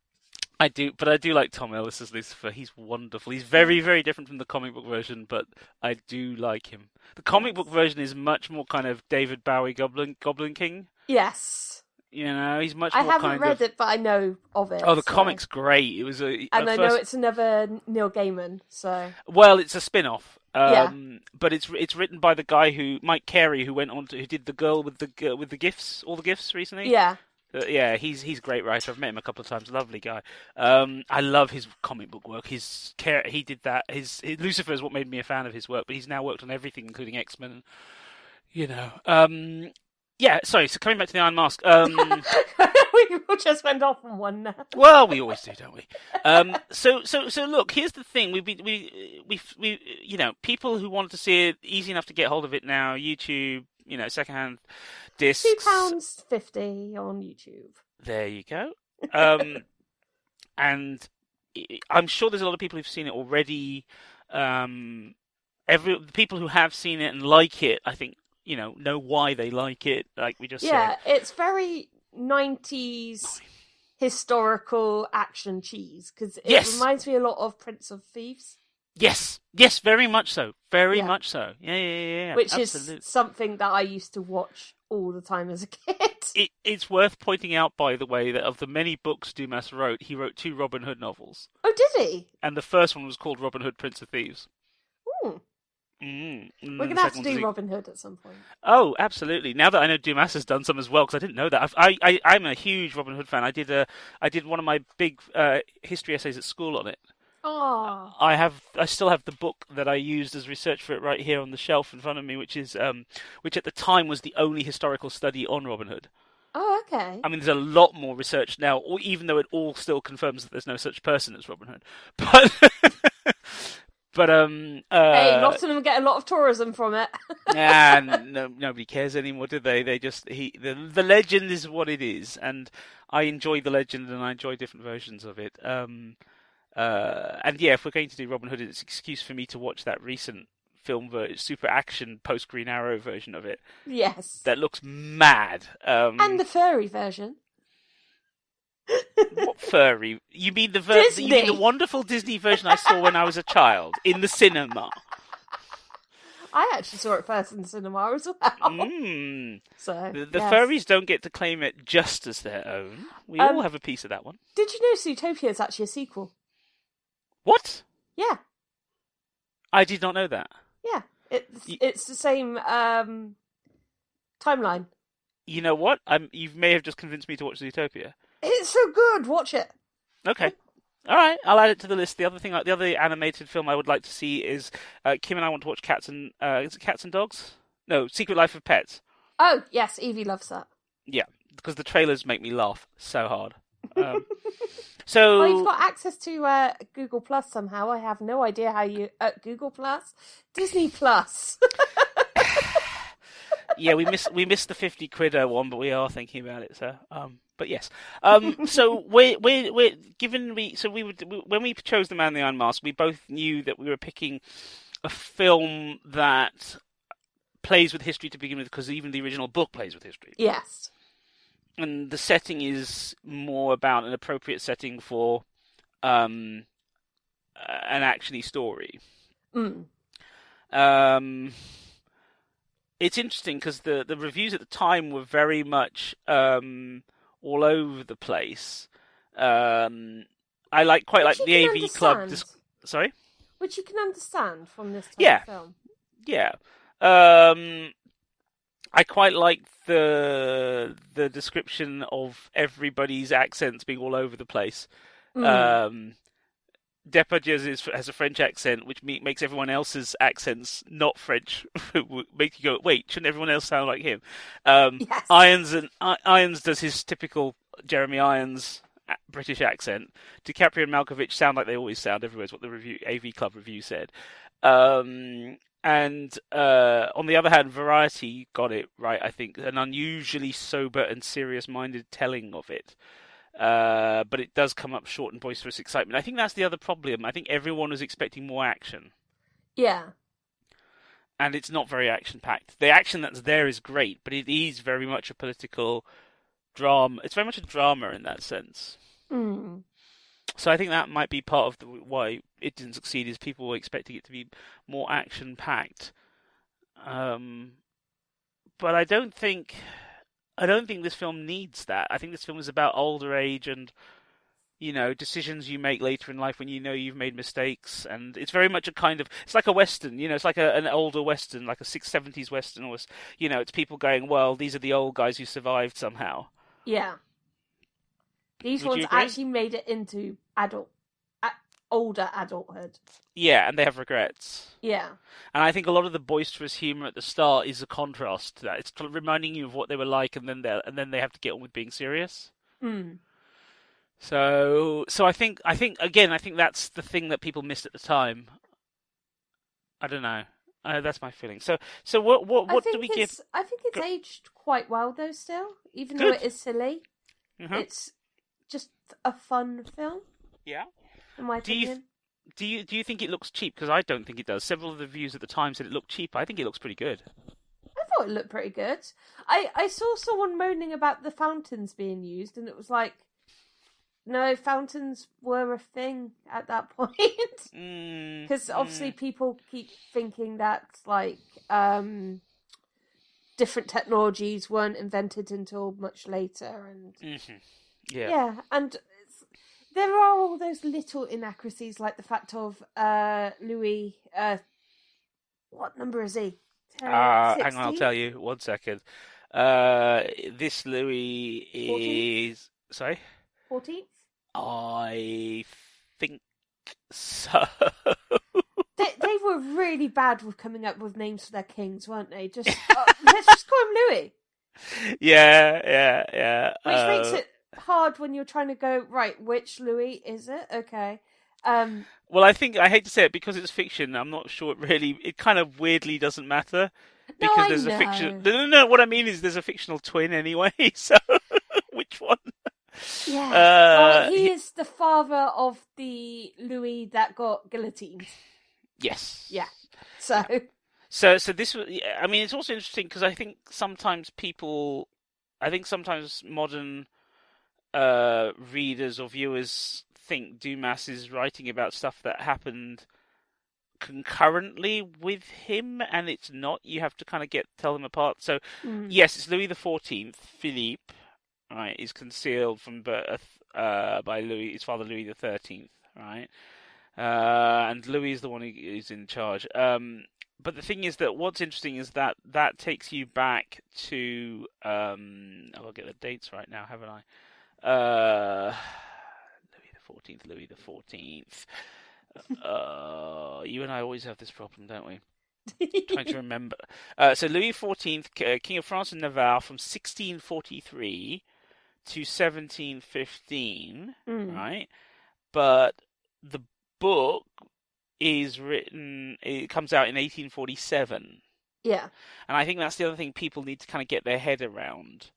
I do, but I do like Tom Ellis as Lucifer. He's wonderful. He's very, very different from the comic book version, but I do like him. The comic book version is much more kind of David Bowie Goblin Goblin King. Yes. You know, he's much I haven't read of. it, but I know of it. Oh, the so- comic's great. It was a. And I first... know it's another Neil Gaiman, so. Well, it's a spin-off. Yeah. Um, but it's it's written by the guy who Mike Carey, who went on to who did the girl with the with the gifts, all the gifts recently. Yeah. Uh, yeah, he's he's a great writer. I've met him a couple of times. Lovely guy. Um, I love his comic book work. His care, he did that. His, his Lucifer is what made me a fan of his work. But he's now worked on everything, including X Men. You know. Um, yeah. Sorry. So coming back to the Iron Mask. Um, [LAUGHS] we just went off on one now. well, we always do, don't we? Um, so so so look. Here's the thing. We we we we we you know people who want to see it easy enough to get hold of it now. YouTube. You know, secondhand discs. Two pounds fifty on YouTube. There you go. [LAUGHS] Um, and I'm sure there's a lot of people who've seen it already. Um, every the people who have seen it and like it, I think you know know why they like it. Like we just Yeah, said. it's very nineties historical action cheese because it Yes. reminds me a lot of Prince of Thieves, Yes, yes, very much so. Very Yeah. much so. Yeah, yeah, yeah. yeah. which is something that I used to watch all the time as a kid. It, it's worth pointing out, by the way, that of the many books Dumas wrote, he wrote two Robin Hood novels, Oh, did he? and the first one was called Robin Hood, Prince of Thieves. Ooh, Mm. And we're gonna have to one was do the- Robin Hood at some point. Oh, absolutely! Now that I know Dumas has done some as well, because I didn't know that. I've, I, I, I'm a huge Robin Hood fan. I did a, I did one of my big uh, history essays at school on it. Oh, I have, I still have the book that I used as research for it right here on the shelf in front of me, which is, um, which at the time was the only historical study on Robin Hood. oh, okay. I mean, there's a lot more research now, or even though it all still confirms that there's no such person as Robin Hood. [LAUGHS] But, but um, uh, hey, Nottingham get a lot of tourism from it. [LAUGHS] and no, nobody cares anymore, do they? They just he the the legend is what it is, and I enjoy the legend, and I enjoy different versions of it. Um, uh, and yeah, if we're going to do Robin Hood, it's an excuse for me to watch that recent film ver- super action post Green Arrow version of it yes, that looks mad. Um, and the furry version. what [LAUGHS] furry. You mean the ver- you mean the wonderful Disney version I saw when I was a child in the cinema? I actually saw it first in the cinema as well. Mm. So The, the yes. furries don't get to claim it just as their own. We Um, all have a piece of that one. Did you know Zootopia is actually a sequel? What? Yeah, I did not know that. yeah. It's Y- it's the same um, timeline. You know what? I'm, you may have just convinced me to watch Zootopia. It's so good. Watch it. Okay. All right, I'll add it to the list. The other thing, the other animated film I would like to see is uh, Kim and I want to watch Cats and uh, is it Cats and Dogs? No, Secret Life of Pets. Oh yes, Evie loves that. Yeah, because the trailers make me laugh so hard. Um, [LAUGHS] Oh, you've got access to uh, Google Plus somehow. I have no idea how you uh, Google Plus, Disney Plus. [LAUGHS] yeah, we missed we missed the fifty quid uh, one, but we are thinking about it. So, um, but yes. Um, so [LAUGHS] we we we given we so we would we, when we chose the Man in the Iron Mask, we both knew that we were picking a film that plays with history to begin with, because even the original book plays with history. yes. And the setting is more about an appropriate setting for um, an actiony story. Mm. Um, it's interesting because the the reviews at the time were very much um, all over the place. Um, I like quite like the AV Club. understand. Dis- sorry, Which you can understand from this type Yeah. of film. yeah. Um, I quite like the the description of everybody's accents being all over the place. Mm. Um, Depardieu is, has a French accent, which me- makes everyone else's accents not French. [LAUGHS] make you go, wait, shouldn't everyone else sound like him? Um, yes. Irons and I- Irons does his typical Jeremy Irons British accent. DiCaprio and Malkovich sound like they always sound. Everywhere is what the review AV Club review said. Um, and uh, on the other hand, Variety got it right. I think an unusually sober and serious-minded telling of it. Uh, but it does come up short in boisterous excitement. I think that's the other problem. I think everyone was expecting more action yeah. and it's not very action packed. The action that's there is great, but it is very much a political drama. It's very much a drama in that sense. Mm. So I think that might be part of the, why it didn't succeed. Is people were expecting it to be more action packed. Um, but I don't think I don't think this film needs that. I think this film is about older age and you know decisions you make later in life when you know you've made mistakes and it's very much a kind of it's like a western you know it's like a, an older western like a 670s western or you know it's people going well these are the old guys who survived somehow Yeah. These Would ones actually made it into adult, a- older adulthood. yeah and they have regrets Yeah. And I think a lot of the boisterous humor at the start is a contrast to that. It's kind of reminding you of what they were like, and then they and then they have to get on with being serious. Mm. So, so I think I think again, I think that's the thing that people missed at the time. I don't know. Uh, that's my feeling. So, so what what what do we give? I think it's aged quite well though. Still, even though it is silly, Mhm. it's just a fun film, Yeah. in my Do you opinion. Do you do you think it looks cheap? Because I don't think it does. Several of the reviews at the time said it looked cheap. I think it looks pretty good. I thought it looked pretty good. I I saw someone moaning about the fountains being used, and it was like, no, fountains were a thing at that [LAUGHS] point. Mm, because obviously people keep thinking that like um different technologies weren't invented until much later and hmm yeah, Yeah. and there are all those little inaccuracies like the fact of uh louis uh what number is he Uh, hang on, I'll tell you. One second. Uh, this Louis is sorry. 14th I think so. they, they were really bad with coming up with names for their kings weren't they just [LAUGHS] uh, let's just call him louis yeah, yeah, yeah. which makes Uh, it hard when you're trying to go right which louis is it okay um Well, I think I hate to say it because it's fiction. I'm not sure it really. It kind of weirdly doesn't matter because I there's know. a fiction. No, no, no. What I mean is there's a fictional twin anyway. [LAUGHS] So [LAUGHS] which one? Yeah. Uh, well, he he- is the father of the Louis that got guillotined. Yes. Yeah. So So, so this was. I mean, it's also interesting because I think sometimes people, I think sometimes modern uh, readers or viewers think Dumas is writing about stuff that happened concurrently with him, and it's not. You have to kind of get tell them apart. So, Mm. yes, it's Louis the Fourteenth. Philippe, right, is concealed from birth uh, by Louis, his father Louis the Thirteenth, right, uh, and Louis is the one who is in charge. Um, but the thing is that what's interesting is that that takes you back to um, oh, I'll get the dates right now, haven't I? Uh, [SIGHS] Louis the Fourteenth, Louis the Fourteenth. Uh, you and I always have this problem, don't we? Trying to [LAUGHS] remember. Uh, so Louis XIV, uh, King of France and Navarre, from 1643 to 1715, Mm. right? But the book is written. It comes out in 1847. Yeah. And I think that's the other thing people need to kind of get their head around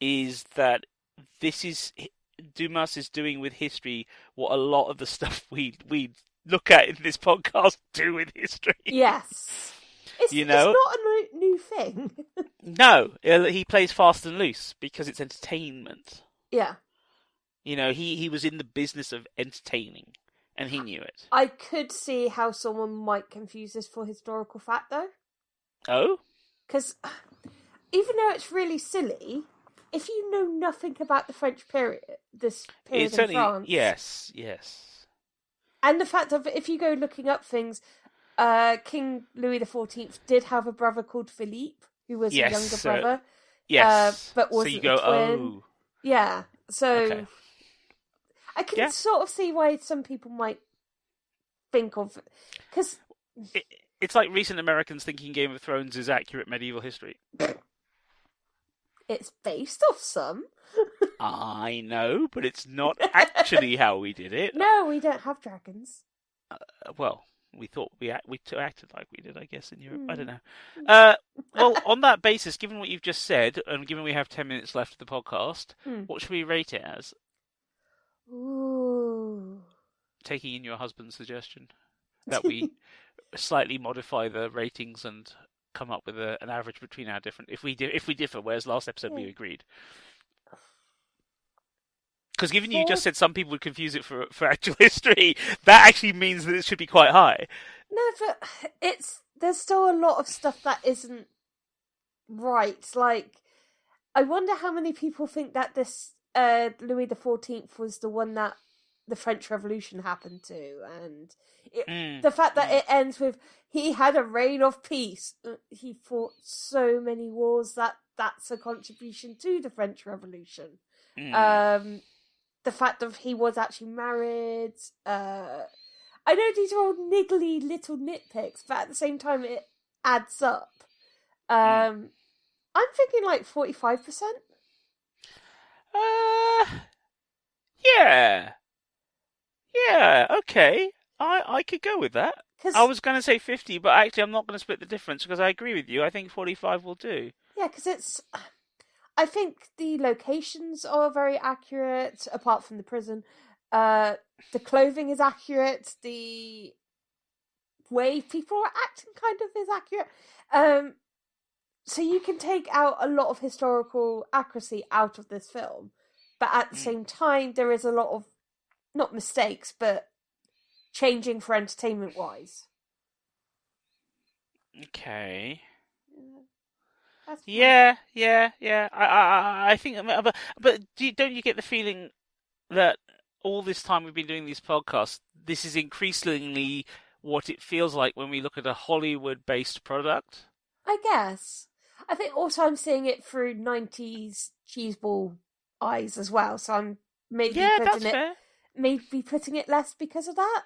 is that this is Dumas is doing with history what a lot of the stuff we we look at in this podcast [LAUGHS] do with history. Yes. It's, You know? it's not a new, thing. [LAUGHS] No, uh, he plays fast and loose because it's entertainment. yeah. You know, he he was in the business of entertaining, and he knew it. I could see how someone might confuse this for historical fact, though. Oh, Because [SIGHS] even though it's really silly, if you know nothing about the French period, this period it's in only France, yes, yes. and the fact of if you go looking up things, uh, King Louis XIV did have a brother called Philippe, who was Yes, a younger so- brother. Yes, but so you wasn't go, a twin. oh, Yeah, so Okay. I can Yeah. sort of see why some people might think of because it, it's like recent Americans thinking Game of Thrones is accurate medieval history. [LAUGHS] it's based off some. I know, but it's not [LAUGHS] actually how we did it. No, we don't have dragons. Uh, well, we thought we act, we acted like we did, I guess, in Europe. I Hmm. don't know. Uh, well, [LAUGHS] on that basis, given what you've just said, and given we have ten minutes left of the podcast, Hmm. what should we rate it as? Ooh. Taking in your husband's suggestion that we [LAUGHS] slightly modify the ratings and come up with a, an average between our different. If we di- if we differ, whereas last episode we agreed. Because given you just said some people would confuse it for for actual [LAUGHS] history, that actually means that it should be quite high. No, but it's there's still a lot of stuff that isn't right. Like, I wonder how many people think that this uh, Louis the Fourteenth was the one that the French Revolution happened to, and it, Mm. the fact that it ends with he had a reign of peace. Uh, He fought so many wars that that's a contribution to the French Revolution. Mm. Um, the fact that he was actually married. Uh, I know these are all niggly little nitpicks, but at the same time, it adds up. Um, I'm thinking like forty-five percent. Uh, yeah, yeah, okay. I I could go with that. Because I was going to say fifty, but actually, I'm not going to split the difference because I agree with you. I think forty-five will do. yeah, because it's. I think the locations are very accurate, apart from the prison. Uh, the clothing is accurate. The way people are acting kind of is accurate. Um, so you can take out a lot of historical accuracy out of this film, but at the Mm. same time, there is a lot of not mistakes, but changing for entertainment wise. Okay. Yeah, yeah, yeah. I I I- think, but but do you, don't you get the feeling that all this time we've been doing these podcasts, this is increasingly what it feels like when we look at a Hollywood-based product? I guess. I think also I'm seeing it through '90s cheeseball eyes as well, so I'm maybe Yeah, putting it fair. maybe putting it less because of that.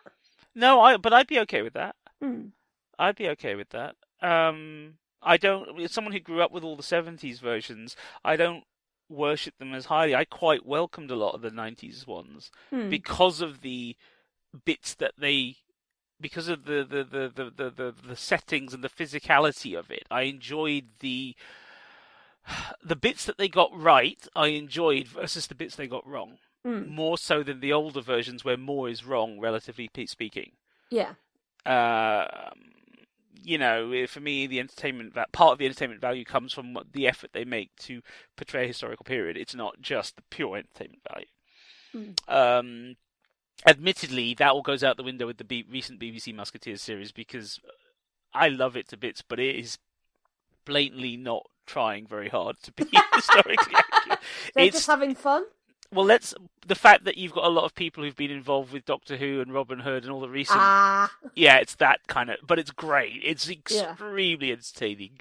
No, I but I'd be okay with that. Hmm. I'd be okay with that. Um, I don't. As someone who grew up with all the '70s versions, I don't worship them as highly. I quite welcomed a lot of the '90s ones Hmm. because of the bits that they, because of the the the the the, the, the settings and the physicality of it. I enjoyed the. [SIGHS] The bits that they got right, I enjoyed versus the bits they got wrong. Hmm. More so than the older versions, where more is wrong, relatively speaking. Yeah. Um, you know, for me, the entertainment that part of the entertainment value comes from what, the effort they make to portray a historical period. It's not just the pure entertainment value. Mm. Um, admittedly, that all goes out the window with the B- recent BBC Musketeers series because I love it to bits, but it is blatantly not trying very hard to be [LAUGHS] historically accurate. [LAUGHS] They're It's just having fun. Well, let's the fact that you've got a lot of people who've been involved with Doctor Who and Robin Hood and all the recent Ah, yeah, it's that kind of, but it's great. It's Yeah. extremely entertaining,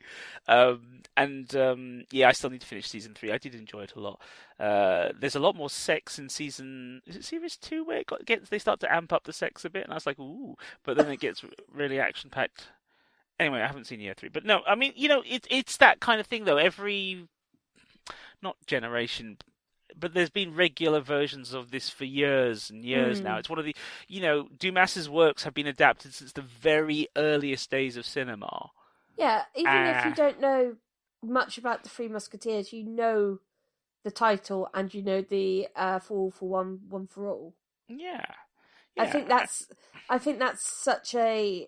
um, and um, yeah, I still need to finish season three. I did enjoy it a lot. Uh, there's a lot more sex in season. Is it series two where it got, gets they start to amp up the sex a bit, and I was like, ooh, but then it gets [LAUGHS] really action packed. Anyway, I haven't seen year three, but no, I mean, you know, it's it's that kind of thing though. Every not generation, but there's been regular versions of this for years and years Mm. now. It's one of the, you know, Dumas's works have been adapted since the very earliest days of cinema. yeah. Even if Ah. you don't know much about the Three Musketeers, you know the title and you know the uh, for all for one, one for all. Yeah, I think that's I think that's such a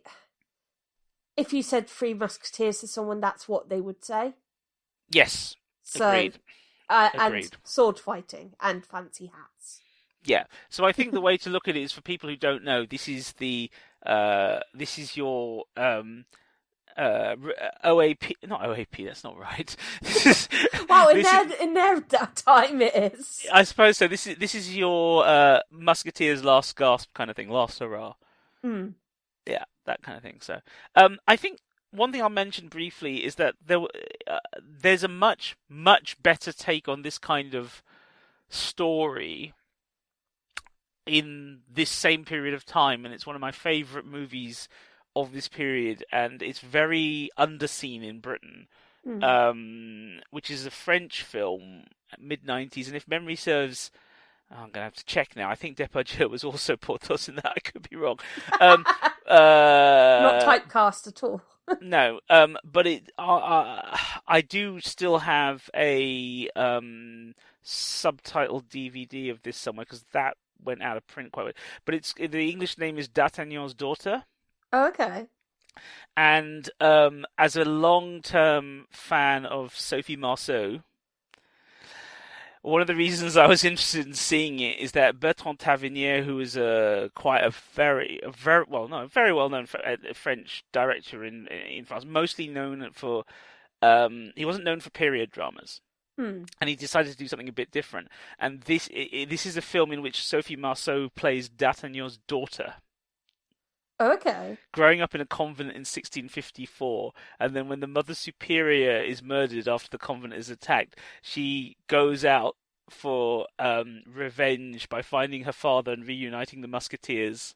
if you said Three Musketeers to someone, that's what they would say. yes, So agreed. Uh, and sword fighting and fancy hats. Yeah. So I think the way to look at it is for people who don't know, this is the uh, this is your um, uh, OAP, not OAP. That's not right. [LAUGHS] This is, Well, in their is- in their time, it is. I suppose so. This is this is your uh, Musketeers' last gasp kind of thing, last hurrah. Hmm. yeah, that kind of thing. So, um, I think one thing I'll mention briefly is that there, uh, there's a much, much better take on this kind of story in this same period of time, and it's one of my favourite movies of this period, and it's very underseen in Britain. Hmm. Um, which is a French film, mid '90s, and if memory serves, oh, I'm gonna have to check now. I think Depardieu was also [LAUGHS] Porthos in that. I could be wrong. Um, [LAUGHS] uh, Not typecast at all. No, um, but it. Uh, uh, I do still have a um, subtitled DVD of this somewhere because that went out of print quite well. But it's the English name is D'Artagnan's daughter. Oh, okay. And um, as a long-term fan of Sophie Marceau, one of the reasons I was [LAUGHS] interested in seeing it is that Bertrand Tavernier, who is a quite a very, a very well, no, very well-known uh, French director in in France, mostly known for, um, he wasn't known for period dramas Hmm. and he decided to do something a bit different. And this i i this is a film in which Sophie Marceau plays D'Artagnan's daughter okay. growing up in a convent in 1654, and then when the Mother Superior is murdered after the convent is attacked, she goes out for um, revenge by finding her father and reuniting the Musketeers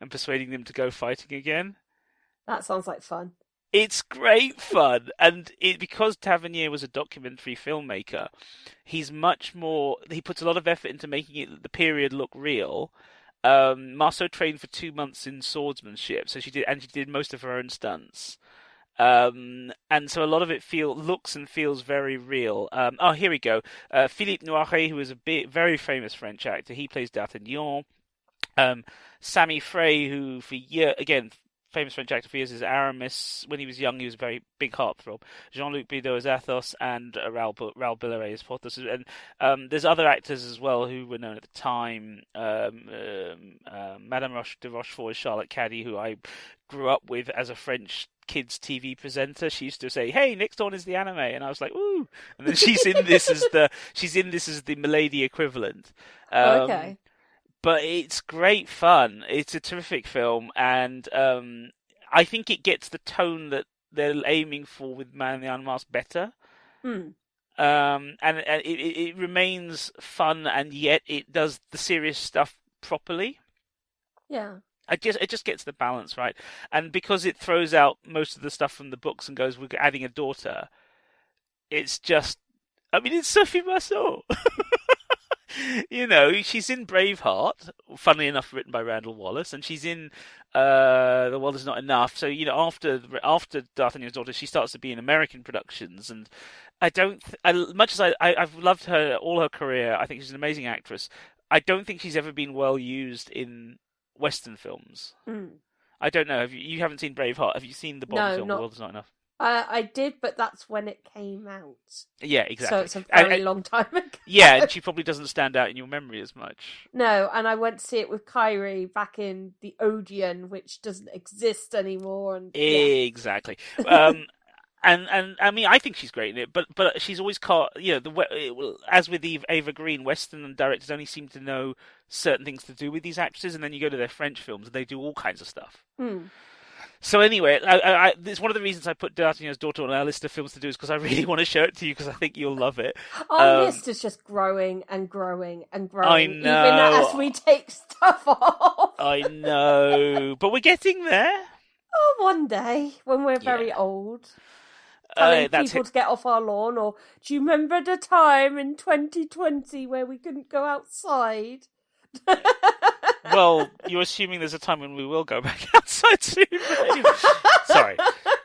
and persuading them to go fighting again. That sounds like fun. It's great fun, and it, because Tavernier was a documentary filmmaker, he's much more. He puts a lot of effort into making it the period look real. Um, Marceau trained for two months in swordsmanship, so she did, and she did most of her own stunts. Um, and so a lot of it feel looks and feels very real. Um, oh, here we go. Uh, Philippe Noiret, who is a bit, very famous French actor, he plays D'Artagnan. Um, Sami Frey, who for year again famous French actor for years is Aramis. When he was young, he was a very big heartthrob. Jean-Luc Bideau is Athos and uh, Raoul, Raoul Billerey as Porthos. And um, there's other actors as well who were known at the time. Um, um, uh, Madame Roche de Rochefort is Charlotte Kady, who I grew up with as a French kids TV presenter. She used to say, "Hey, next on is the anime," and I was like, "Ooh!" And then she's in this as the she's in this as the Milady equivalent. [LAUGHS] Um, okay. But it's great fun. It's a terrific film, and um, I think it gets the tone that they're aiming for with Man in the Unmasked better. Hmm. Um, and, and it, it, it remains fun, and yet it does the serious stuff properly. Yeah. I just it just gets the balance right, and because it throws out most of the stuff from the books and goes, "We're adding a daughter," it's just, I mean, it's Sophie Marceau. [LAUGHS] [LAUGHS] you know, she's in Braveheart, funnily enough, written by Randall Wallace, and she's in uh, The World Is Not Enough. So you know, after after D'Artagnan's daughter, she starts to be in American productions, and I don't, th- I, much as I, I I've loved her all her career, I think she's an amazing actress. I don't think she's ever been well used in Western films. Hmm. I don't know. Have you, you haven't seen Braveheart? Have you seen the Bond No, film? not- The World Is Not Enough. Uh, I did, but that's when it came out. Yeah, exactly. So it's a very long time ago. yeah, and [LAUGHS] she probably doesn't stand out in your memory as much. No, and I went to see it with Kyrie back in the Odeon, which doesn't exist anymore. And yeah. Exactly. Um, [LAUGHS] and and I mean, I think she's great in it, but but she's always caught. You know, the we- it will- as with Eve, Eva Green, Western directors only seem to know certain things to do with these actresses, and then you go to their French films and they do all kinds of stuff. Hmm. So anyway, I, I, it's one of the reasons I put D'Artagnan's Daughter on our list of films to do is because I really [LAUGHS] want to show it to you because I think you'll love it. Our Um, list is just growing and growing and growing, I even as we take stuff [LAUGHS] off. I know, but we're getting there. Oh, one day when we're very Yeah. old, Uh, telling that's people it. to get off our lawn, or do you remember the time in 2020 where we couldn't go outside? [LAUGHS] Well, you're assuming there's a time when we will go back [LAUGHS] outside soon. anyway. Sorry.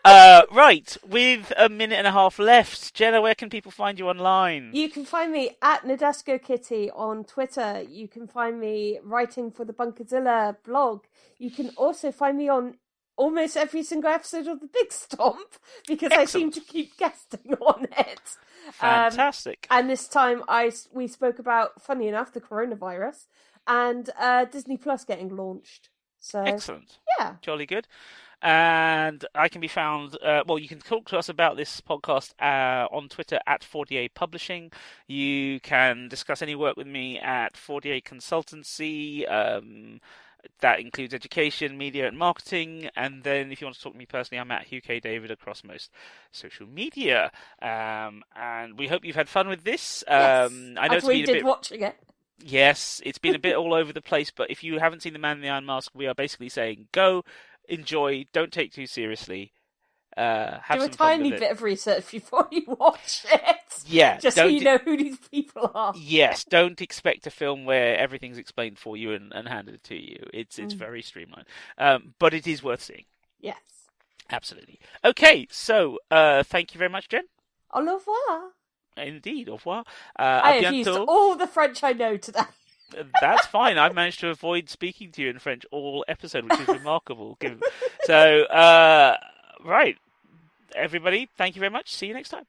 Uh, right, with a minute and a half left, Jenna, where can people find you online? You can find me at Nadesco Kitty on Twitter. You can find me writing for the Bunkerzilla blog. You can also find me on almost every single episode of The Big Stomp because I seem to keep guesting [LAUGHS] on it. Um, Fantastic. and this time, I we spoke about, funny enough, the coronavirus and uh, Disney Plus getting launched. So Excellent. yeah, Jolly good. And I can be found, uh, well, you can talk to us about this podcast uh, on Twitter at 48 Publishing. You can discuss any work with me at 48 Consultancy. Um, that includes education, media, and marketing. And then if you want to talk to me personally, I'm at Hugh K. David across most social media. Um, and we hope you've had fun with this. yes. Um, I know as it's we been a did bit watching it. Yes, it's been a bit all over the place, but if you haven't seen The Man in the Iron Mask, we are basically saying go, enjoy, don't take too seriously. Uh, have Do a tiny bit of research [LAUGHS] before you watch it. Yeah, just so you know who these people are. Yes, don't expect a film where everything's explained for you and, and handed to you. It's it's Mm. very streamlined, um, but it is worth seeing. Yes. Absolutely. Okay, so uh, thank you very much, Jen. Au revoir. Indeed, au revoir. Uh, I have used all the French I know today. [LAUGHS] That's fine. I've managed to avoid speaking to you in French all episode, which is remarkable. So, uh, right, everybody, thank you very much. See you next time.